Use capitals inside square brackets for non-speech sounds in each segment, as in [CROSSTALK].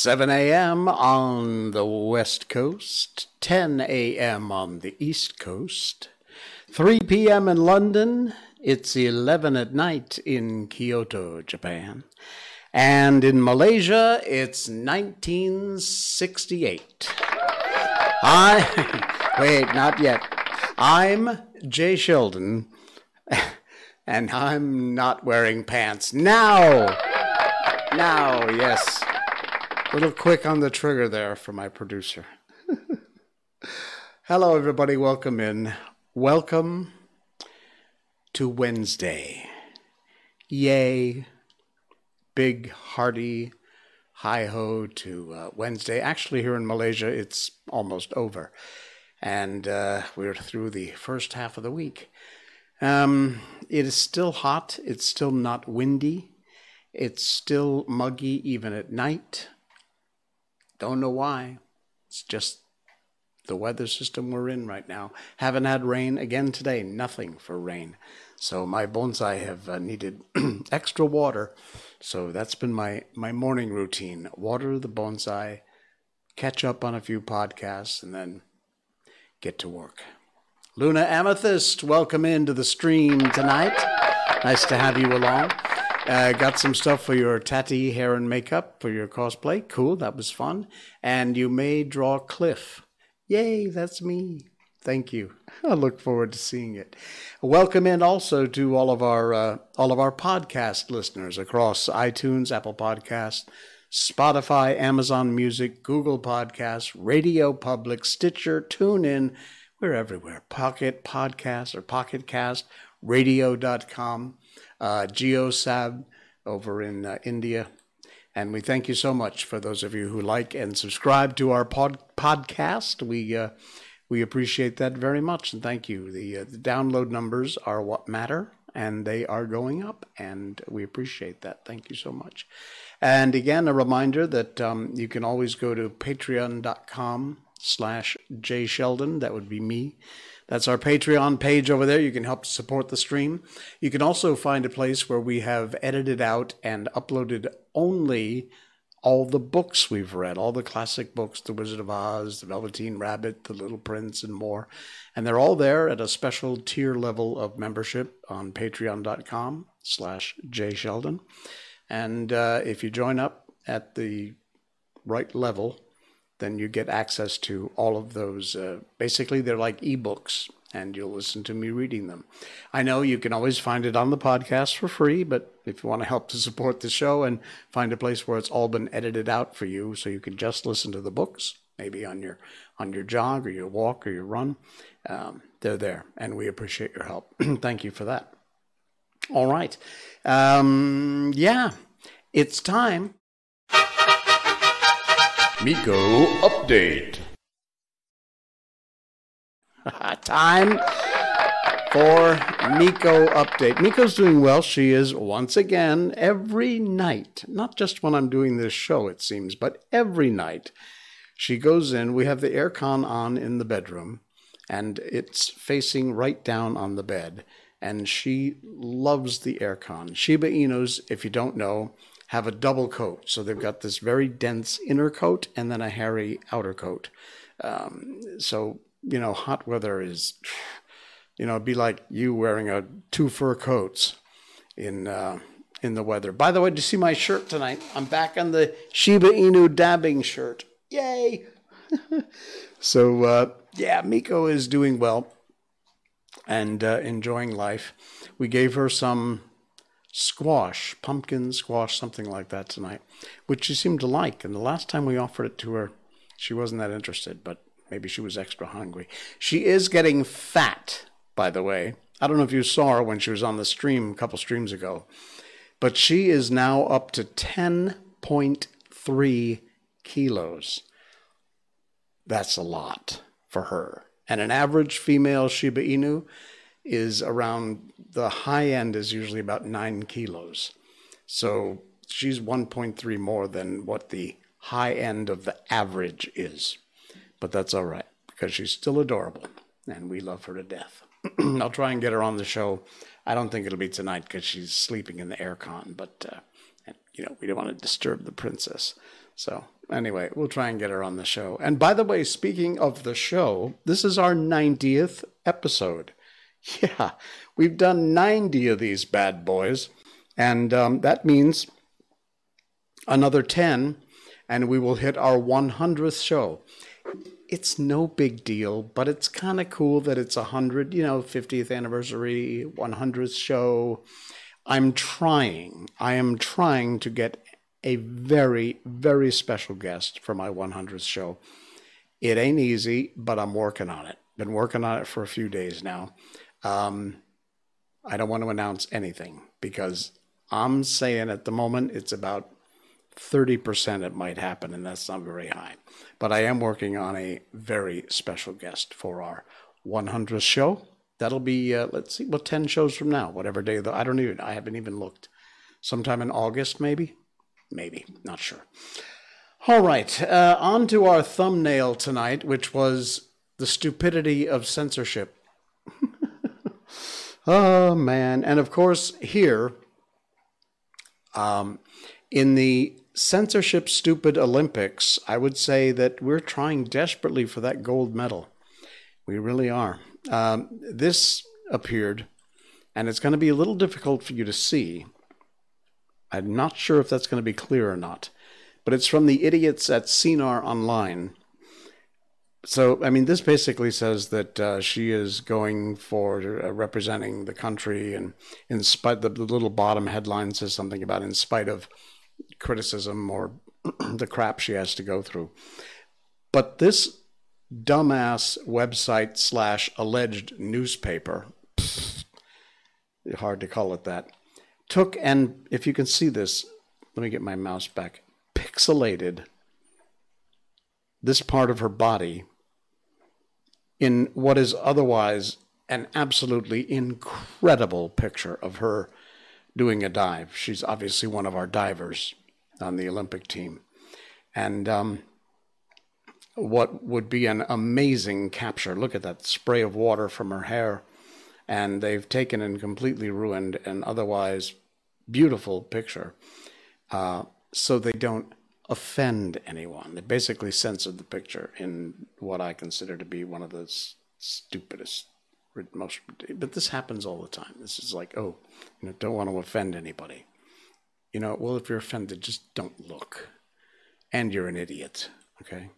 7 a.m. on the West Coast, 10 a.m. on the East Coast, 3 p.m. in London, it's 11 at night in Kyoto, Japan, and in Malaysia, it's 1968. I, [LAUGHS] wait, not yet. I'm Jay Sheldon, [LAUGHS] and I'm not wearing pants now. Now, yes. Little quick on the trigger there for my producer. Hello, everybody. Welcome in. Welcome to Wednesday. Yay. Big, hearty hi ho to uh, Wednesday. Actually, here in Malaysia, it's almost over. And uh, we're through the first half of the week. Um, it is still hot. It's still not windy. It's still muggy even at night. Don't know why. It's just the weather system we're in right now. Haven't had rain again today. Nothing for rain. So my bonsai have uh, needed [CLEARS THROAT] extra water. So that's been my my morning routine. Water the bonsai, catch up on a few podcasts, and then get to work. Luna Amethyst, welcome into the stream tonight. Nice to have you along. Uh, got some stuff for your tatty hair and makeup for your cosplay. Cool, that was fun. And you may draw Cliff. Yay, that's me. Thank you. [LAUGHS] I look forward to seeing it. Welcome in also to all of our uh, all of our podcast listeners across iTunes, Apple Podcasts, Spotify, Amazon Music, Google Podcasts, Radio Public, Stitcher, TuneIn. We're everywhere. Pocket Podcast or Pocket Cast, Radio.com uh, GeoSab over in uh, India. And we thank you so much for those of you who like and subscribe to our pod- podcast. We uh, we appreciate that very much, and thank you. The, uh, the download numbers are what matter, and they are going up, and we appreciate that. Thank you so much. And again, a reminder that um, you can always go to patreon.com slash jsheldon. That would be me. That's our Patreon page over there. You can help support the stream. You can also find a place where we have edited out and uploaded only all the books we've read, all the classic books, The Wizard of Oz, The Velveteen Rabbit, The Little Prince, and more. And they're all there at a special tier level of membership on patreon.com slash jsheldon. And uh, if you join up at the right level, then you get access to all of those. Uh, basically, they're like ebooks, and you'll listen to me reading them. I know you can always find it on the podcast for free, but if you want to help to support the show and find a place where it's all been edited out for you, so you can just listen to the books, maybe on your on your jog or your walk or your run, um, they're there, and we appreciate your help. [CLEARS THROAT] Thank you for that. All right, um, yeah, it's time Miko Update. [LAUGHS] Time for Miko Update. Miko's doing well. She is once again every night, not just when I'm doing this show, it seems, but every night. She goes in. We have the aircon on in the bedroom, and it's facing right down on the bed. And she loves the aircon. Shiba Inus, if you don't know, have a double coat. So they've got this very dense inner coat and then a hairy outer coat. Um, so, you know, hot weather is, you know, be like you wearing a two fur coats in, uh, in the weather. By the way, did you see my shirt tonight? I'm back on the Shiba Inu dabbing shirt. Yay! [LAUGHS] so, uh, yeah, Miko is doing well and uh, enjoying life. We gave her some squash, pumpkin squash, something like that tonight, which she seemed to like. And the last time we offered it to her, she wasn't that interested, but maybe she was extra hungry. She is getting fat, by the way. I don't know if you saw her when she was on the stream a couple streams ago, but she is now up to 10.3 kilos. That's a lot for her. And an average female Shiba Inu is around the high end is usually about nine kilos. So she's 1.3 more than what the high end of the average is. But that's all right because she's still adorable and we love her to death. [CLEARS THROAT] I'll try and get her on the show. I don't think it'll be tonight because she's sleeping in the aircon, but uh, you know, we don't want to disturb the princess. So anyway, we'll try and get her on the show. And by the way, speaking of the show, this is our 90th episode. [LAUGHS] Yeah, we've done 90 of these bad boys. And um, that means another 10, and we will hit our 100th show. It's no big deal, but it's kind of cool that it's a 100, you know, 50th anniversary, 100th show. I'm trying, I am trying to get a very, very special guest for my 100th show. It ain't easy, but I'm working on it. Been working on it for a few days now. Um, I don't want to announce anything because I'm saying at the moment it's about 30% it might happen, and that's not very high. But I am working on a very special guest for our 100th show. That'll be, uh, let's see, well, 10 shows from now, whatever day, though. I don't even, I haven't even looked. Sometime in August, maybe? Maybe, not sure. All right, uh, on to our thumbnail tonight, which was the stupidity of censorship. Oh, man. And of course, here, um, in the censorship stupid Olympics, I would say that we're trying desperately for that gold medal. We really are. Um, this appeared, and it's going to be a little difficult for you to see. I'm not sure if that's going to be clear or not, but it's from the idiots at CNR Online. So, I mean, this basically says that uh, she is going for uh, representing the country, and in spite the, the little bottom headline says something about in spite of criticism or [CLEARS THROAT] the crap she has to go through. But this dumbass website slash alleged newspaper, hard to call it that, took and if you can see this, let me get my mouse back, pixelated this part of her body in what is otherwise an absolutely incredible picture of her doing a dive. She's obviously one of our divers on the Olympic team. And um, what would be an amazing capture look at that spray of water from her hair. And they've taken and completely ruined an otherwise beautiful picture uh, so they don't offend anyone. They basically censored the picture in what I consider to be one of the stupidest most but this happens all the time. This is like oh you know don't want to offend anybody. You know well if you're offended just don't look. And you're an idiot okay?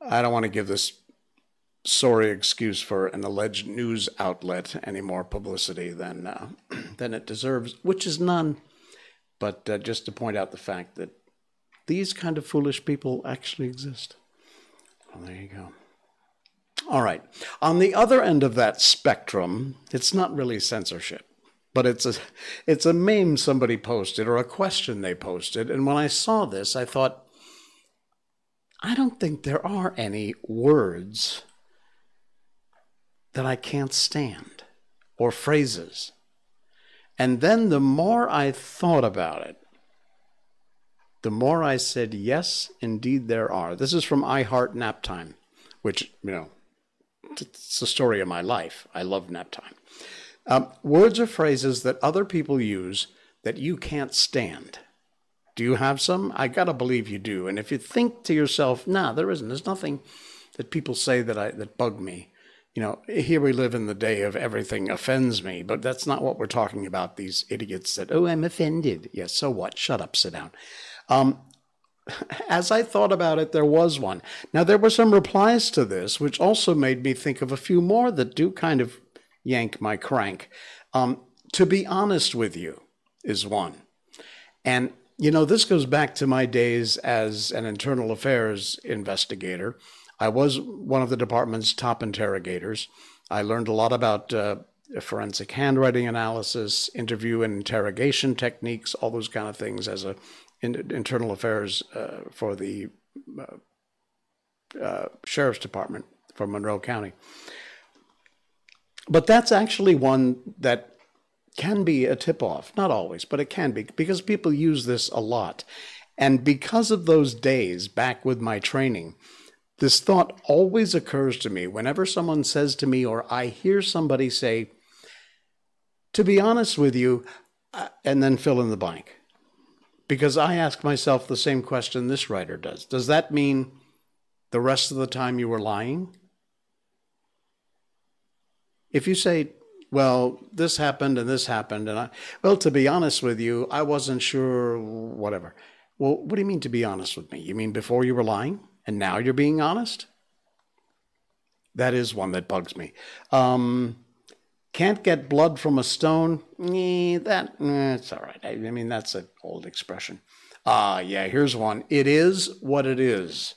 I don't want to give this sorry excuse for an alleged news outlet any more publicity than uh, [CLEARS THROAT] than it deserves which is none. But uh, just to point out the fact that these kind of foolish people actually exist well there you go all right. On the other end of that spectrum, it's not really censorship, but it's a it's a meme somebody posted or a question they posted, and when I saw this, I thought I don't think there are any words that I can't stand or phrases. And then the more I thought about it, the more I said, yes, indeed there are. This is from I Heart Nap Time, which, you know, it's the story of my life. I love nap time. Um, words or phrases that other people use that you can't stand. Do you have some? I gotta believe you do. And if you think to yourself, nah, there isn't. There's nothing that people say that I that bug me. You know, here we live in the day of everything offends me, but that's not what we're talking about. These idiots that, oh, I'm offended. Yes, so what? Shut up, sit down. Um, as I thought about it, there was one. Now, there were some replies to this, which also made me think of a few more that do kind of yank my crank. Um, to be honest with you is one. And, you know, this goes back to my days as an internal affairs investigator. I was one of the department's top interrogators. I learned a lot about uh, forensic handwriting analysis, interview and interrogation techniques, all those kind of things as a in, internal affairs uh, for the uh, uh, sheriff's department for Monroe County. But that's actually one that can be a tip off. Not always, but it can be because people use this a lot. And because of those days back with my training, this thought always occurs to me whenever someone says to me or I hear somebody say, to be honest with you, uh, and then fill in the blank Because I ask myself the same question this writer does. Does that mean the rest of the time you were lying? If you say, well, this happened and this happened, and I, well, to be honest with you, I wasn't sure, whatever. Well, what do you mean to be honest with me? You mean before you were lying and now you're being honest? That is one that bugs me. Um, can't get blood from a stone. Eh, that eh, it's all right. I, I mean, that's an old expression. Ah, uh, yeah. Here's one. It is what it is.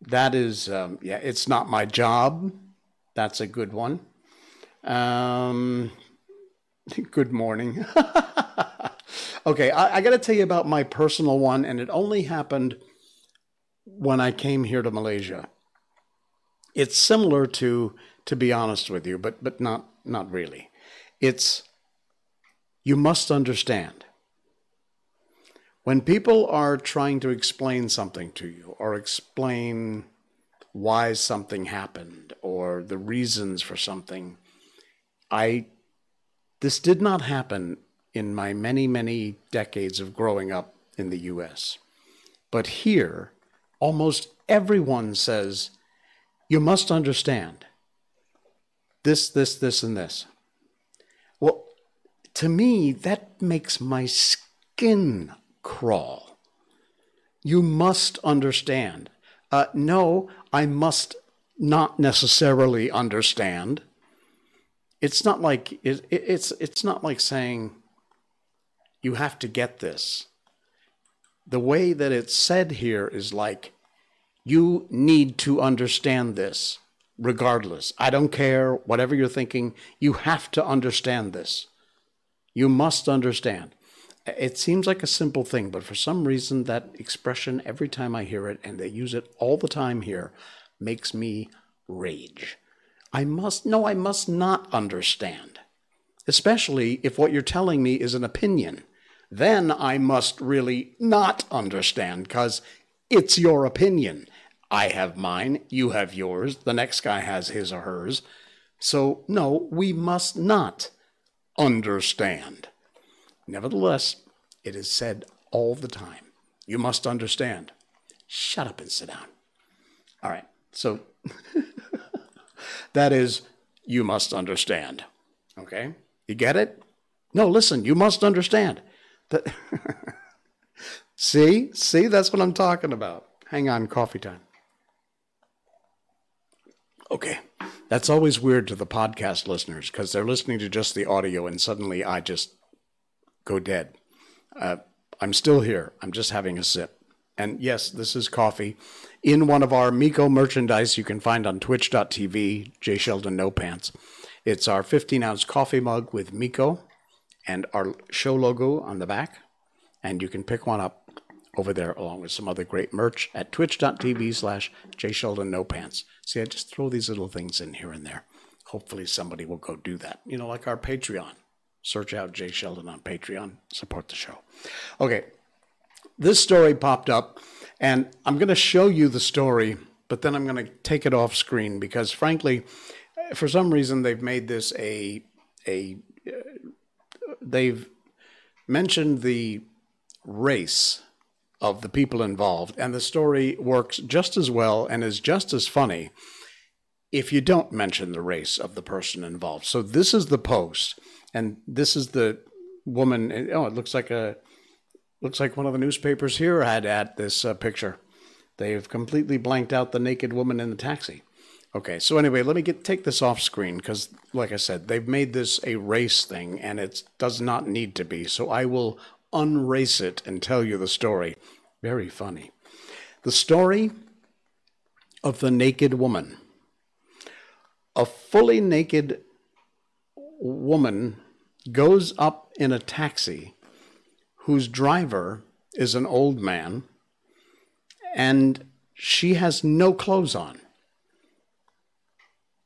That is, um, yeah. It's not my job. That's a good one. Um, [LAUGHS] good morning. [LAUGHS] okay, I, I got to tell you about my personal one, and it only happened when I came here to Malaysia. It's similar to, to be honest with you, but but not not really. It's you must understand. When people are trying to explain something to you or explain why something happened or the reasons for something, I this did not happen in my many, many decades of growing up in the US. But here, almost everyone says, you must understand this, this, this, and this. Well, to me, that makes my skin crawl. You must understand. Uh, no, I must not necessarily understand. It's not like it, it's it's not like saying you have to get this. The way that it's said here is like you need to understand this regardless. I don't care, whatever you're thinking, you have to understand this. You must understand. It seems like a simple thing, but for some reason, that expression, every time I hear it, and they use it all the time here, makes me rage. I must, no, I must not understand. Especially if what you're telling me is an opinion. Then I must really not understand because it's your opinion. I have mine, you have yours, the next guy has his or hers. So, no, we must not understand. Nevertheless, it is said all the time. You must understand. Shut up and sit down. All right, so [LAUGHS] that is, you must understand. Okay? You get it? No, listen, you must understand. [LAUGHS] See? See, that's what I'm talking about. Hang on, coffee time. Okay. That's always weird to the podcast listeners because they're listening to just the audio and suddenly I just go dead. Uh, I'm still here. I'm just having a sip. And yes, this is coffee in one of our Miko merchandise you can find on twitch.tv, J Sheldon No Pants. It's our 15 ounce coffee mug with Miko and our show logo on the back. And you can pick one up over there along with some other great merch at twitch.tv slash jsheldonnopants. See, I just throw these little things in here and there. Hopefully somebody will go do that. You know, like our Patreon. Search out Jay Sheldon on Patreon. Support the show. Okay. This story popped up, and I'm going to show you the story, but then I'm going to take it off screen because, frankly, for some reason, they've made this a a they've mentioned the race of the people involved, and the story works just as well and is just as funny if you don't mention the race of the person involved. So this is the post, and this is the woman. Oh, it looks like a looks like one of the newspapers here had at this uh, picture. They've completely blanked out the naked woman in the taxi. Okay, so anyway, let me get take this off screen because, like I said, they've made this a race thing, and it does not need to be. So I will unrace it and tell you the story. Very funny. The story of the naked woman. A fully naked woman goes up in a taxi whose driver is an old man and she has no clothes on.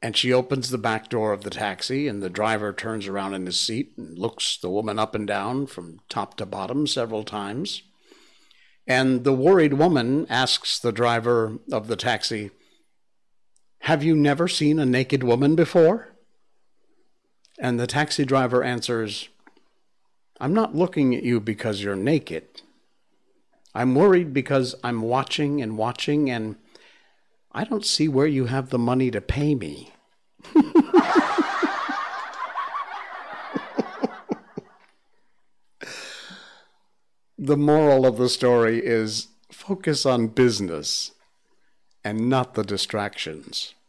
And she opens the back door of the taxi, and the driver turns around in his seat and looks the woman up and down from top to bottom several times. And the worried woman asks the driver of the taxi, Have you never seen a naked woman before? And the taxi driver answers, I'm not looking at you because you're naked. I'm worried because I'm watching and watching, and I don't see where you have the money to pay me. [LAUGHS] the moral of the story is focus on business and not the distractions. [LAUGHS]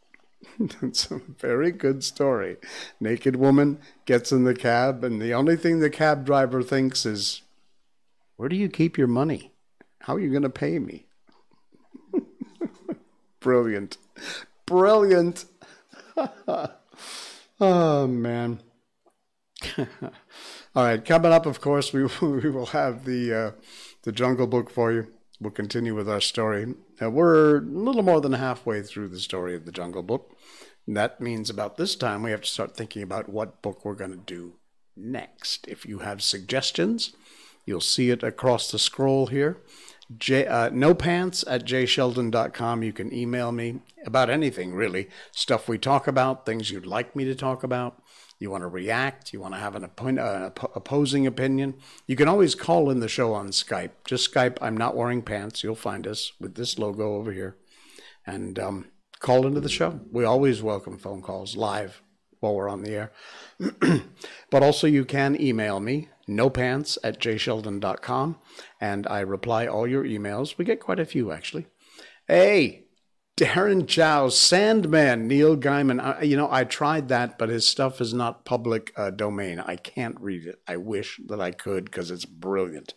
It's a very good story. Naked woman gets in the cab, and the only thing the cab driver thinks is, Where do you keep your money? How are you going to pay me? [LAUGHS] Brilliant. Brilliant. [LAUGHS] oh, man. All right, coming up, of course, we, [LAUGHS] we will have the, uh, the Jungle Book for you. We'll continue with our story. Now, we're a little more than halfway through the story of the Jungle Book. And that means about this time we have to start thinking about what book we're going to do next. If you have suggestions, you'll see it across the scroll here. J, uh, no pants at jsheldon.com. You can email me about anything, really. Stuff we talk about, things you'd like me to talk about. You want to react, you want to have an uh, opposing opinion. You can always call in the show on Skype. Just Skype, I'm not wearing pants. You'll find us with this logo over here. And um, call into the show. We always welcome phone calls live while we're on the air. [CLEARS THROAT] but also, you can email me, nopants at jsheldon.com, and I reply all your emails. We get quite a few, actually. Hey, Darren Chow, Sandman, Neil Gaiman. I, you know, I tried that, but his stuff is not public uh, domain. I can't read it. I wish that I could because it's brilliant,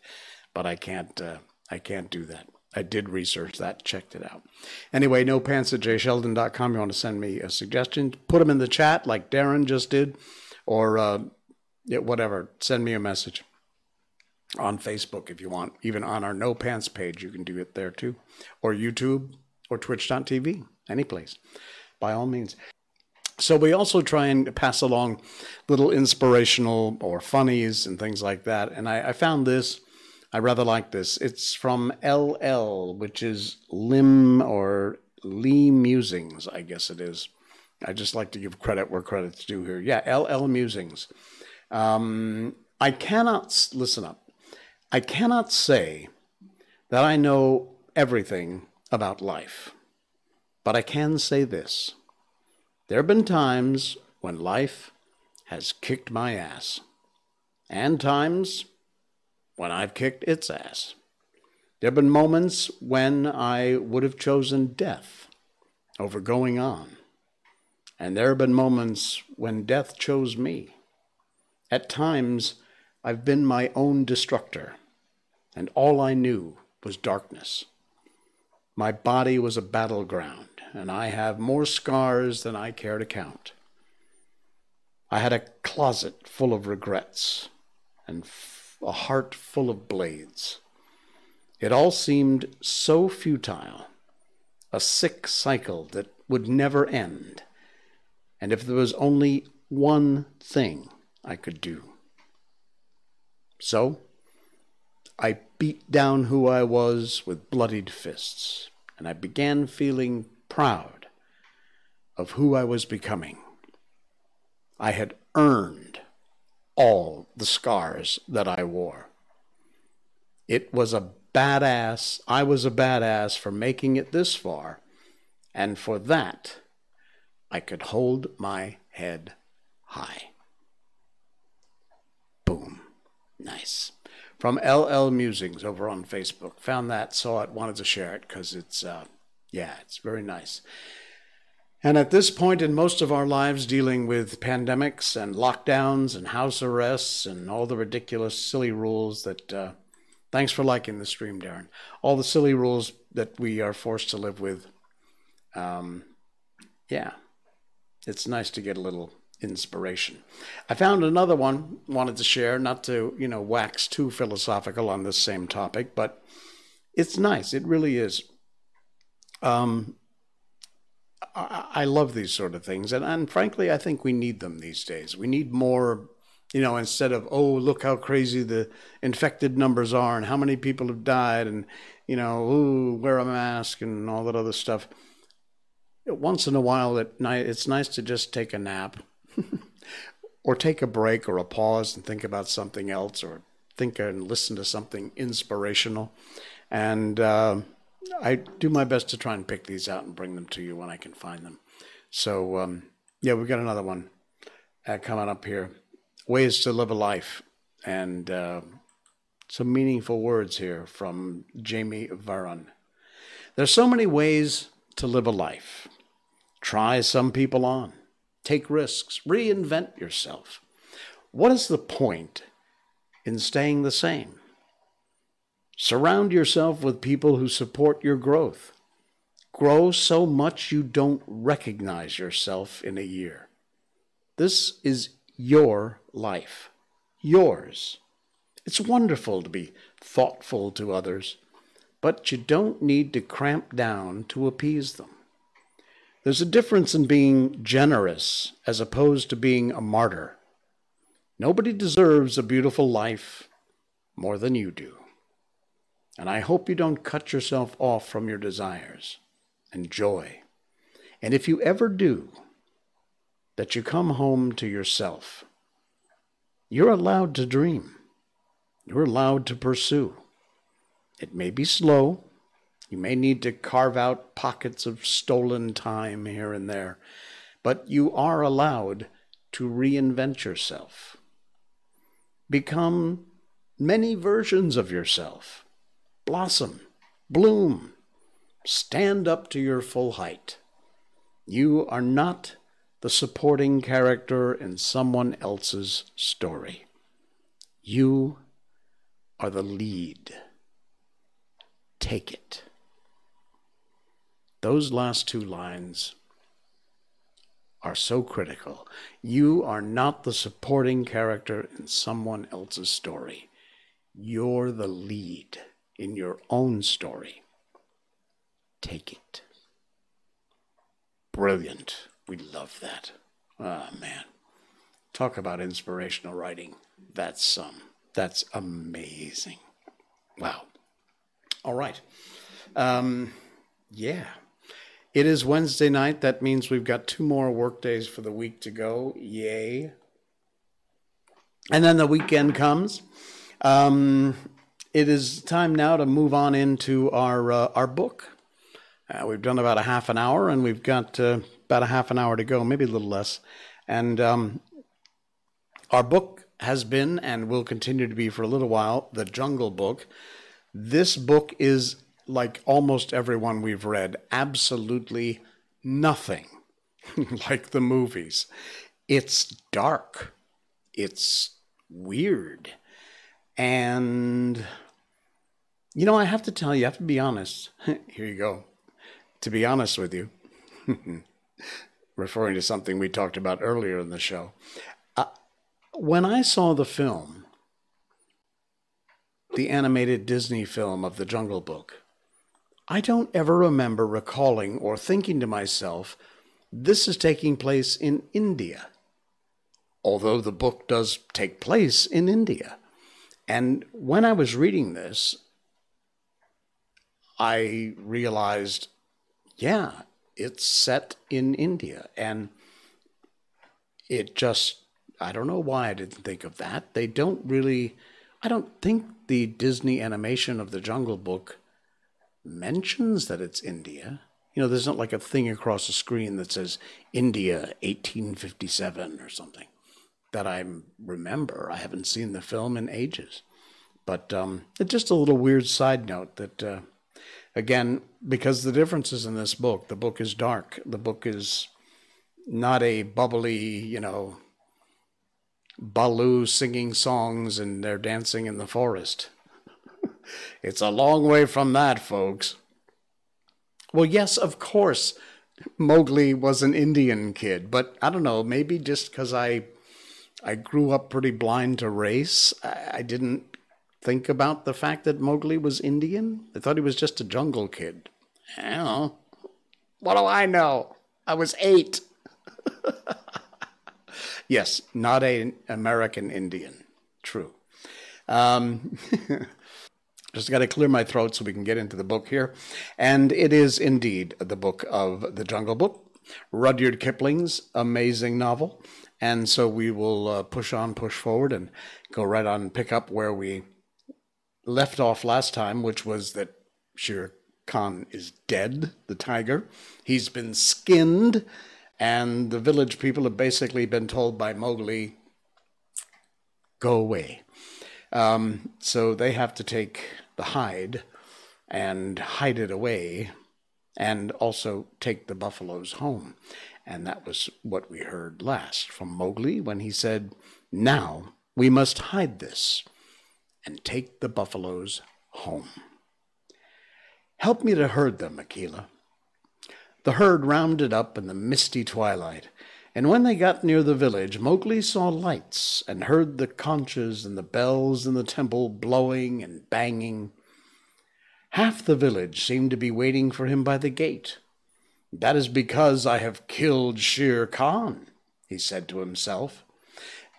but I can't. Uh, I can't do that. I did research that, checked it out. Anyway, no pants at jsheldon.com. You want to send me a suggestion, put them in the chat like Darren just did, or uh, yeah, whatever. Send me a message on Facebook if you want. Even on our No Pants page, you can do it there too, or YouTube, or Twitch.tv, any place, by all means. So we also try and pass along little inspirational or funnies and things like that. And I, I found this I rather like this. It's from LL, which is Lim or Lee Musings, I guess it is. I just like to give credit where credit's due here. Yeah, LL Musings. Um, I cannot, listen up, I cannot say that I know everything about life, but I can say this. There have been times when life has kicked my ass, and times when I've kicked its ass. There have been moments when I would have chosen death over going on. And there have been moments when death chose me. At times, I've been my own destructor, and all I knew was darkness. My body was a battleground, and I have more scars than I care to count. I had a closet full of regrets and a heart full of blades. It all seemed so futile, a sick cycle that would never end. And if there was only one thing I could do. So, I beat down who I was with bloodied fists, and I began feeling proud of who I was becoming. I had earned all the scars that I wore. It was a badass, I was a badass for making it this far, and for that, I could hold my head high. Boom. Nice. From LL Musings over on Facebook. Found that, saw it, wanted to share it because it's, uh, yeah, it's very nice. And at this point in most of our lives, dealing with pandemics and lockdowns and house arrests and all the ridiculous, silly rules that, uh, thanks for liking the stream, Darren. All the silly rules that we are forced to live with. Um, yeah, it's nice to get a little inspiration. I found another one, wanted to share, not to, you know, wax too philosophical on this same topic, but it's nice. It really is. Um, I, love these sort of things, and and frankly, I think we need them these days. We need more you know, instead of, oh, look how crazy the infected numbers are and how many people have died and, you know, ooh, wear a mask and all that other stuff. Once in a while, it, it's nice to just take a nap [LAUGHS] or take a break or a pause and think about something else or think and listen to something inspirational. And uh, I do my best to try and pick these out and bring them to you when I can find them. So, um, yeah, we've got another one uh, coming up here Ways to Live a Life. And uh, some meaningful words here from Jamie Varon. There's so many ways to live a life. Try some people on, take risks, reinvent yourself. What is the point in staying the same? Surround yourself with people who support your growth. Grow so much you don't recognize yourself in a year. This is your life, yours. It's wonderful to be thoughtful to others, but you don't need to cramp down to appease them. There's a difference in being generous as opposed to being a martyr. Nobody deserves a beautiful life more than you do. And I hope you don't cut yourself off from your desires and joy. And if you ever do, that you come home to yourself. You're allowed to dream. You're allowed to pursue. It may be slow. You may need to carve out pockets of stolen time here and there, but you are allowed to reinvent yourself. Become many versions of yourself. Blossom, bloom, stand up to your full height. You are not the supporting character in someone else's story. You are the lead. Take it. Those last two lines are so critical. You are not the supporting character in someone else's story. You're the lead in your own story. Take it. Brilliant. We love that. Ah, oh, man. Talk about inspirational writing. That's some. Um, that's amazing. Wow. All right. Um, yeah. It is Wednesday night. That means we've got two more work days for the week to go. Yay. And then the weekend comes. Um, it is time now to move on into our uh, our book. Uh, we've done about a half an hour, and we've got uh, about a half an hour to go, maybe a little less. And um, our book has been and will continue to be for a little while The Jungle Book. This book is like almost everyone we've read, absolutely nothing [LAUGHS] like the movies. It's dark, it's weird. And, you know, I have to tell you, I have to be honest. [LAUGHS] Here you go. To be honest with you, [LAUGHS] referring to something we talked about earlier in the show. Uh, when I saw the film, the animated Disney film of The Jungle Book, I don't ever remember recalling or thinking to myself, this is taking place in India. Although the book does take place in India. And when I was reading this, I realized, yeah, it's set in India. And it just, I don't know why I didn't think of that. They don't really, I don't think the Disney animation of the Jungle Book mentions that it's India. You know, there's not like a thing across the screen that says India 1857 or something that I remember. I haven't seen the film in ages. But um, it's just a little weird side note that uh, Again, because the differences in this book, the book is dark. The book is not a bubbly, you know, Baloo singing songs and they're dancing in the forest. It's a long way from that, folks. Well, yes, of course, Mowgli was an Indian kid, but I don't know, maybe just because I I grew up pretty blind to race, I, I didn't think about the fact that Mowgli was Indian? I thought he was just a jungle kid. Don't. What do I know? I was eight. [LAUGHS] yes, not an American Indian. True. Um, [LAUGHS] just got to clear my throat so we can get into the book here. And it is indeed the book of The Jungle Book, Rudyard Kipling's amazing novel. And so we will uh, push on, push forward, and go right on and pick up where we left off last time, which was that Shere Khan is dead, the tiger. He's been skinned, and the village people have basically been told by Mowgli, go away. Um, so they have to take the hide and hide it away and also take the buffaloes home. And that was what we heard last from Mowgli when he said, Now we must hide this and take the buffaloes home. Help me to herd them, Akela. The herd rounded up in the misty twilight, and when they got near the village, Mowgli saw lights and heard the conches and the bells in the temple blowing and banging. Half the village seemed to be waiting for him by the gate. That is because I have killed Shere Khan, he said to himself.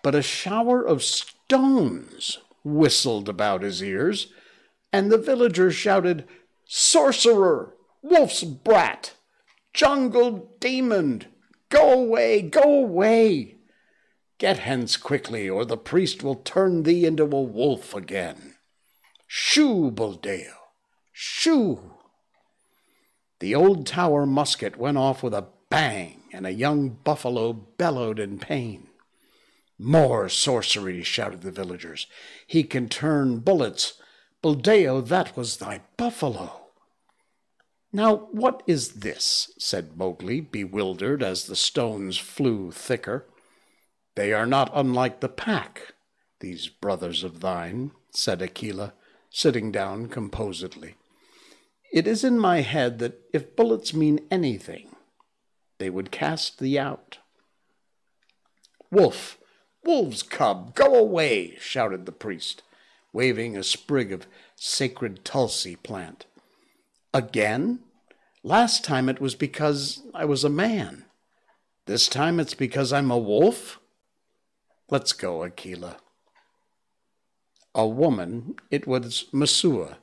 But a shower of stones whistled about his ears, and the villagers shouted, Sorcerer! Wolf's brat! Jungle demon! Go away! Go away! Get hence quickly, or the priest will turn thee into a wolf again. Shoo, Buldeo! Shoo! The old tower musket went off with a bang, and a young buffalo bellowed in pain. More sorcery, shouted the villagers. He can turn bullets. Buldeo, that was thy buffalo. Now, what is this? said Mowgli, bewildered as the stones flew thicker. They are not unlike the pack, these brothers of thine, said Akela, sitting down composedly. It is in my head that if bullets mean anything, they would cast thee out. Wolf, wolf's cub, go away, shouted the priest, waving a sprig of sacred tulsi plant. Again? Last time it was because I was a man. This time it's because I'm a wolf? Let's go, Akela. A woman, it was Messua,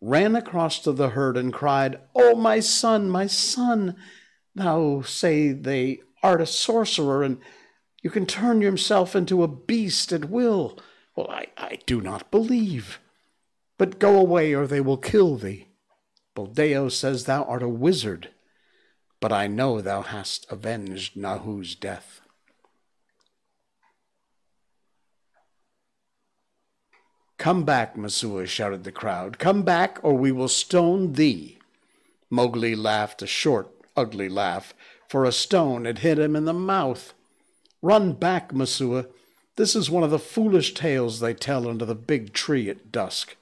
ran across to the herd and cried, Oh, my son, my son! Thou say they art a sorcerer, and you can turn yourself into a beast at will. Well, I, I do not believe. But go away, or they will kill thee. Buldeo says thou art a wizard, but I know thou hast avenged Nathoo's death. Come back, Messua, shouted the crowd. Come back, or we will stone thee. Mowgli laughed a short, ugly laugh, for a stone had hit him in the mouth. Run back, Messua. This is one of the foolish tales they tell under the big tree at dusk.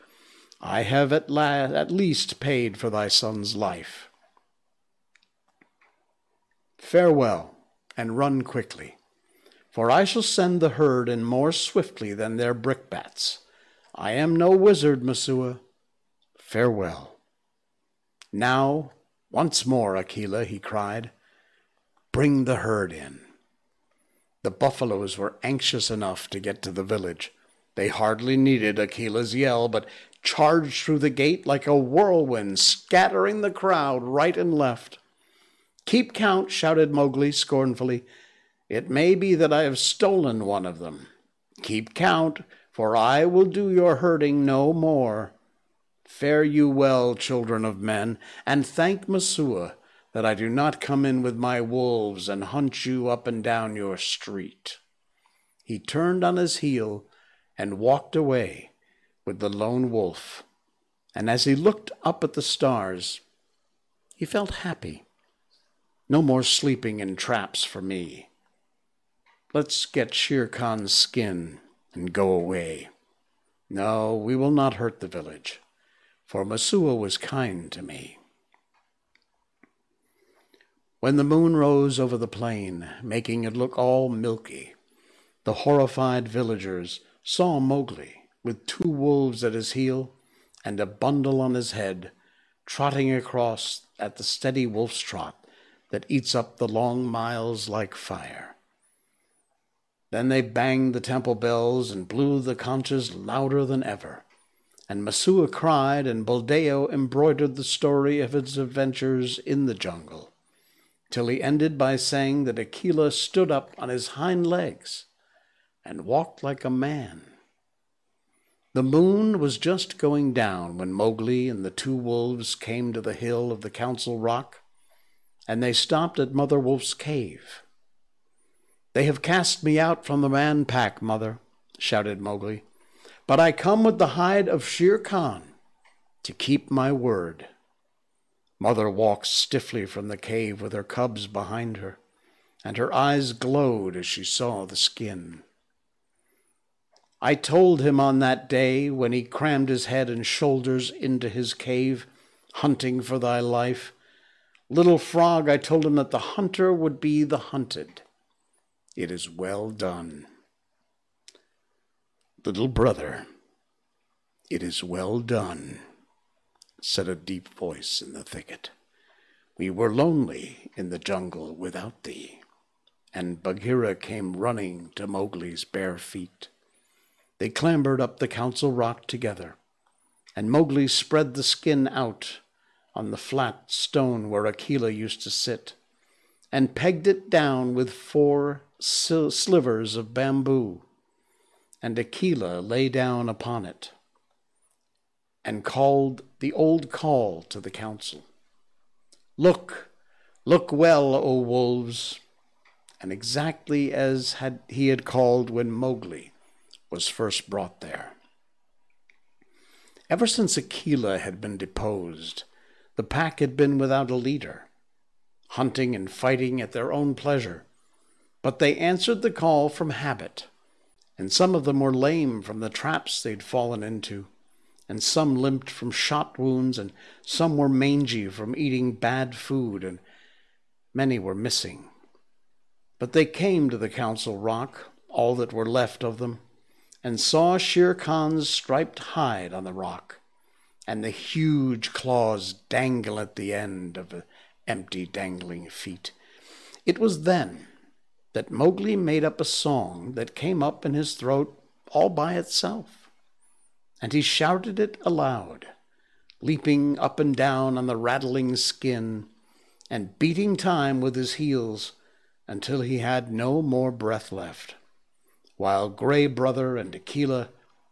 I have at, la- at least paid for thy son's life. Farewell, and run quickly, for I shall send the herd in more swiftly than their brickbats. I am no wizard, Messua. Farewell. Now, once more, Akela, he cried, bring the herd in. The buffaloes were anxious enough to get to the village. They hardly needed Akela's yell, but charged through the gate like a whirlwind, scattering the crowd right and left. Keep count, shouted Mowgli scornfully. It may be that I have stolen one of them. Keep count, for I will do your herding no more. Fare you well, children of men, and thank Messua that I do not come in with my wolves and hunt you up and down your street. He turned on his heel and walked away with the lone wolf, and as he looked up at the stars, he felt happy. No more sleeping in traps for me. Let's get Shere Khan's skin and go away. No, we will not hurt the village, for Messua was kind to me. When the moon rose over the plain, making it look all milky, the horrified villagers saw Mowgli with two wolves at his heel and a bundle on his head, trotting across at the steady wolf's trot that eats up the long miles like fire. Then they banged the temple bells and blew the conches louder than ever, and Messua cried, and Buldeo embroidered the story of his adventures in the jungle, till he ended by saying that Akela stood up on his hind legs and walked like a man The moon was just going down when Mowgli and the two wolves came to the hill of the Council Rock, and they stopped at Mother Wolf's cave. They have cast me out from the Man Pack, Mother, shouted Mowgli, but I come with the hide of Shere Khan to keep my word. Mother walked stiffly from the cave with her cubs behind her, and her eyes glowed as she saw the skin. I told him on that day when he crammed his head and shoulders into his cave, hunting for thy life. Little frog, I told him that the hunter would be the hunted. It is well done. Little brother, it is well done, said a deep voice in the thicket. We were lonely in the jungle without thee. And Bagheera came running to Mowgli's bare feet. They clambered up the council rock together, and Mowgli spread the skin out on the flat stone where Akela used to sit, and pegged it down with four slivers of bamboo, and Akela lay down upon it and called the old call to the council. Look, look well, O wolves, and exactly as had he had called when Mowgli was first brought there. Ever since Akela had been deposed, the pack had been without a leader, hunting and fighting at their own pleasure but they answered the call from habit, and some of them were lame from the traps they'd fallen into, and some limped from shot wounds, and some were mangy from eating bad food, and many were missing. But they came to the Council Rock, all that were left of them, and saw Shere Khan's striped hide on the rock, and the huge claws dangle at the end of empty dangling feet. It was then that Mowgli made up a song that came up in his throat all by itself, and he shouted it aloud, leaping up and down on the rattling skin and beating time with his heels until he had no more breath left, while Gray Brother and Akela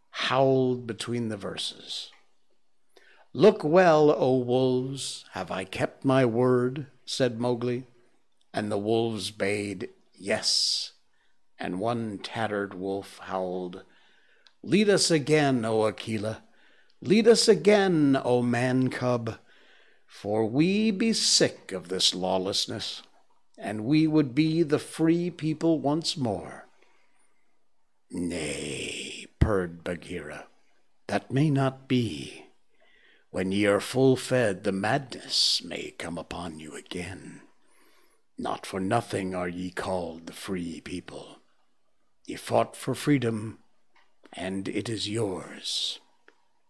howled between the verses. Look well, O wolves, have I kept my word? said Mowgli, and the wolves bayed Yes. And one tattered wolf howled, Lead us again, O Akela. Lead us again, O man cub. For we be sick of this lawlessness, and we would be the free people once more. Nay, purred Bagheera, that may not be. When ye are full fed, the madness may come upon you again. Not for nothing are ye called the free people. Ye fought for freedom, and it is yours.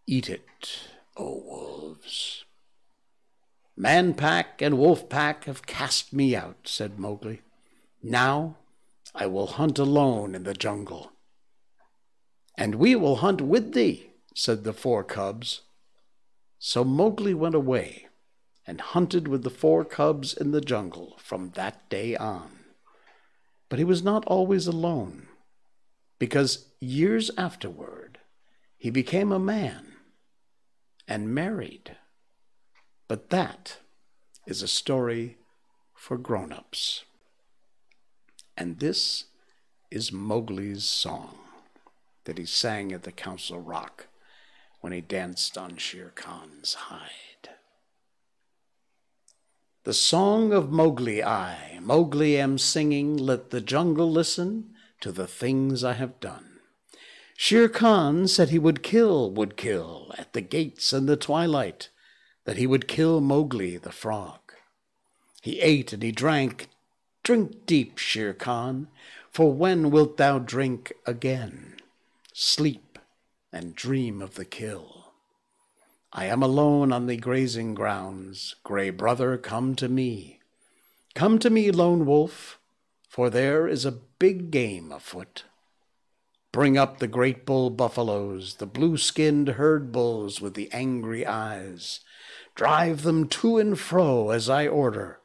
Eat it, O wolves. Man Pack and Wolf Pack have cast me out, said Mowgli. Now I will hunt alone in the jungle. And we will hunt with thee, said the four cubs. So Mowgli went away and hunted with the four cubs in the jungle from that day on. But he was not always alone, because years afterward he became a man and married. But that is a story for grown ups. And this is Mowgli's song that he sang at the Council Rock when he danced on Shere Khan's hide. The song of Mowgli I, Mowgli am singing, let the jungle listen to the things I have done. Shere Khan said he would kill, would kill, at the gates in the twilight, that he would kill Mowgli the frog. He ate and he drank. Drink deep, Shere Khan, for when wilt thou drink again? Sleep and dream of the kill. I am alone on the grazing grounds. Gray brother, come to me. Come to me, lone wolf, for there is a big game afoot. Bring up the great bull buffaloes, the blue skinned herd bulls with the angry eyes. Drive them to and fro as I order.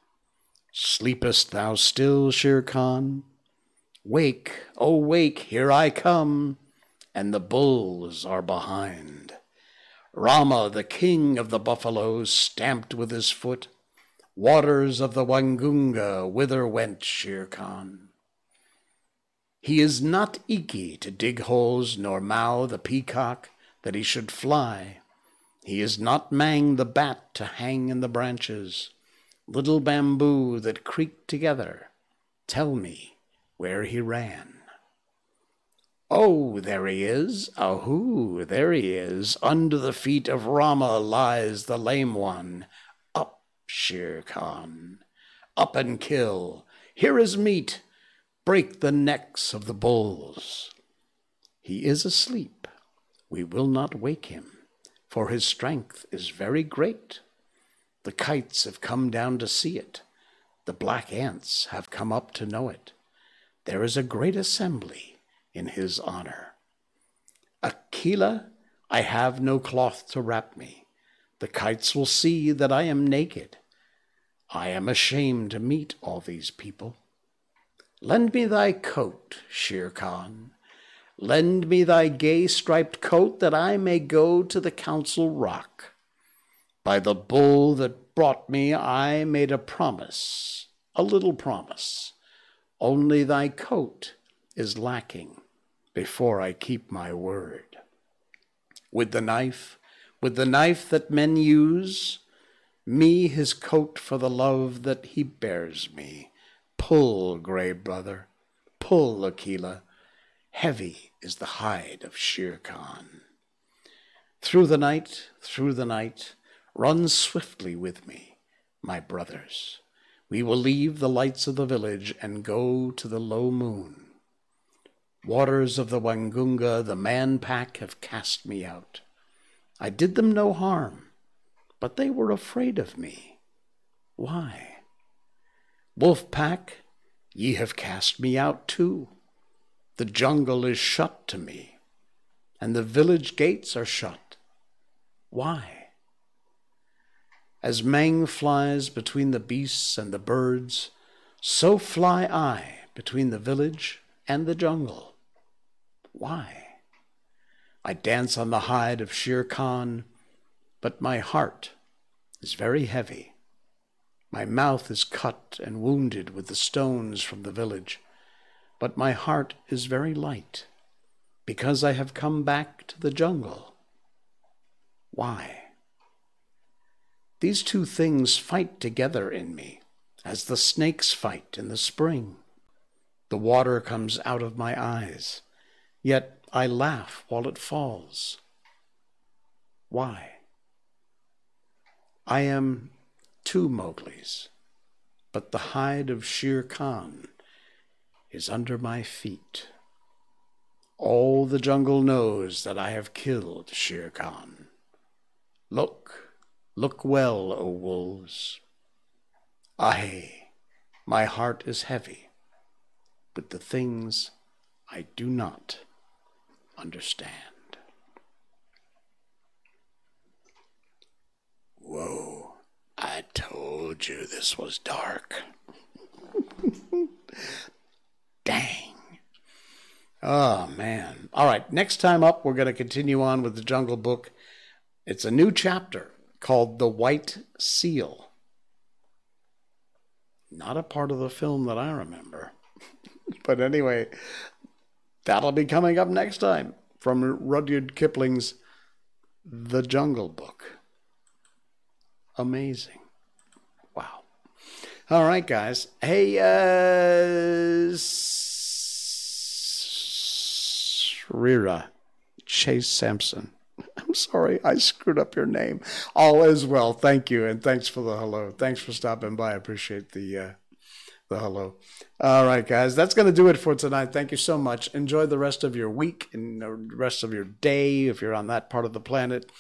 Sleepest thou still, Shere Khan? Wake, oh, wake, here I come. And the bulls are behind. Rama, the king of the buffaloes, stamped with his foot. Waters of the Waingunga, whither went Shere Khan? He is not Ikki to dig holes, nor Mao the peacock that he should fly. He is not Mang the bat to hang in the branches. Little bamboo that creaked together, tell me where he ran. Oh, there he is. Ahoo, there he is. Under the feet of Rama lies the lame one. Up, Shere Khan. Up and kill. Here is meat break the necks of the bulls. He is asleep. We will not wake him, for his strength is very great. The kites have come down to see it. The black ants have come up to know it. There is a great assembly in his honor. Akela, I have no cloth to wrap me. The kites will see that I am naked. I am ashamed to meet all these people. Lend me thy coat, Shere Khan. Lend me thy gay striped coat that I may go to the council rock. By the bull that brought me, I made a promise, a little promise. Only thy coat is lacking before I keep my word. With the knife, with the knife that men use, me his coat for the love that he bears me. Pull, gray brother, pull, Akela. Heavy is the hide of Shere Khan. Through the night, through the night, run swiftly with me, my brothers. We will leave the lights of the village and go to the low moon. Waters of the Waingunga, the man pack have cast me out. I did them no harm, but they were afraid of me. Why? Wolf pack, ye have cast me out too. The jungle is shut to me, and the village gates are shut. Why? As Mang flies between the beasts and the birds, so fly I between the village and the jungle. Why? I dance on the hide of Shere Khan, but my heart is very heavy. My mouth is cut and wounded with the stones from the village, but my heart is very light, because I have come back to the jungle. Why? These two things fight together in me, as the snakes fight in the spring. The water comes out of my eyes, yet I laugh while it falls. Why? I am two Mowglis, but the hide of Shere Khan is under my feet. All the jungle knows that I have killed Shere Khan. Look, look well, O wolves. Aye, my heart is heavy with the things I do not understand. Whoa. I told you this was dark. [LAUGHS] Dang. Oh, man. All right. Next time up, we're going to continue on with the Jungle Book. It's a new chapter called The White Seal. Not a part of the film that I remember. [LAUGHS] but anyway, that'll be coming up next time from Rudyard Kipling's The Jungle Book. Amazing. Wow. All right, guys. Hey, uh, Rira, Chase Sampson. [LAUGHS] I'm sorry, I screwed up your name. All is well. Thank you, and thanks for the hello. Thanks for stopping by. I appreciate the uh, the hello. All right, guys, that's going to do it for tonight. Thank you so much. Enjoy the rest of your week and the rest of your day if you're on that part of the planet.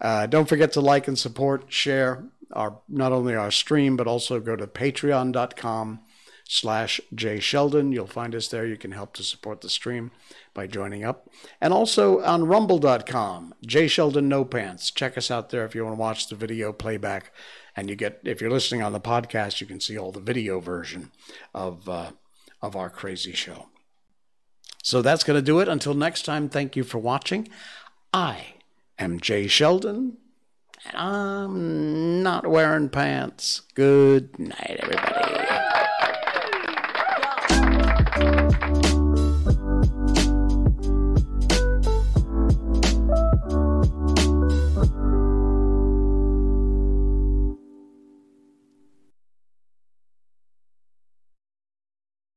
Uh, don't forget to like and support, share our not only our stream, but also go to patreon.com slash Jay Sheldon. You'll find us there. You can help to support the stream by joining up. And also on rumble.com, Jay Sheldon No Pants. Check us out there if you want to watch the video playback. And you get, if you're listening on the podcast, you can see all the video version of, uh, of our crazy show. So that's going to do it. Until next time, thank you for watching. I am Jay Sheldon, and I'm not wearing pants. Good night, everybody.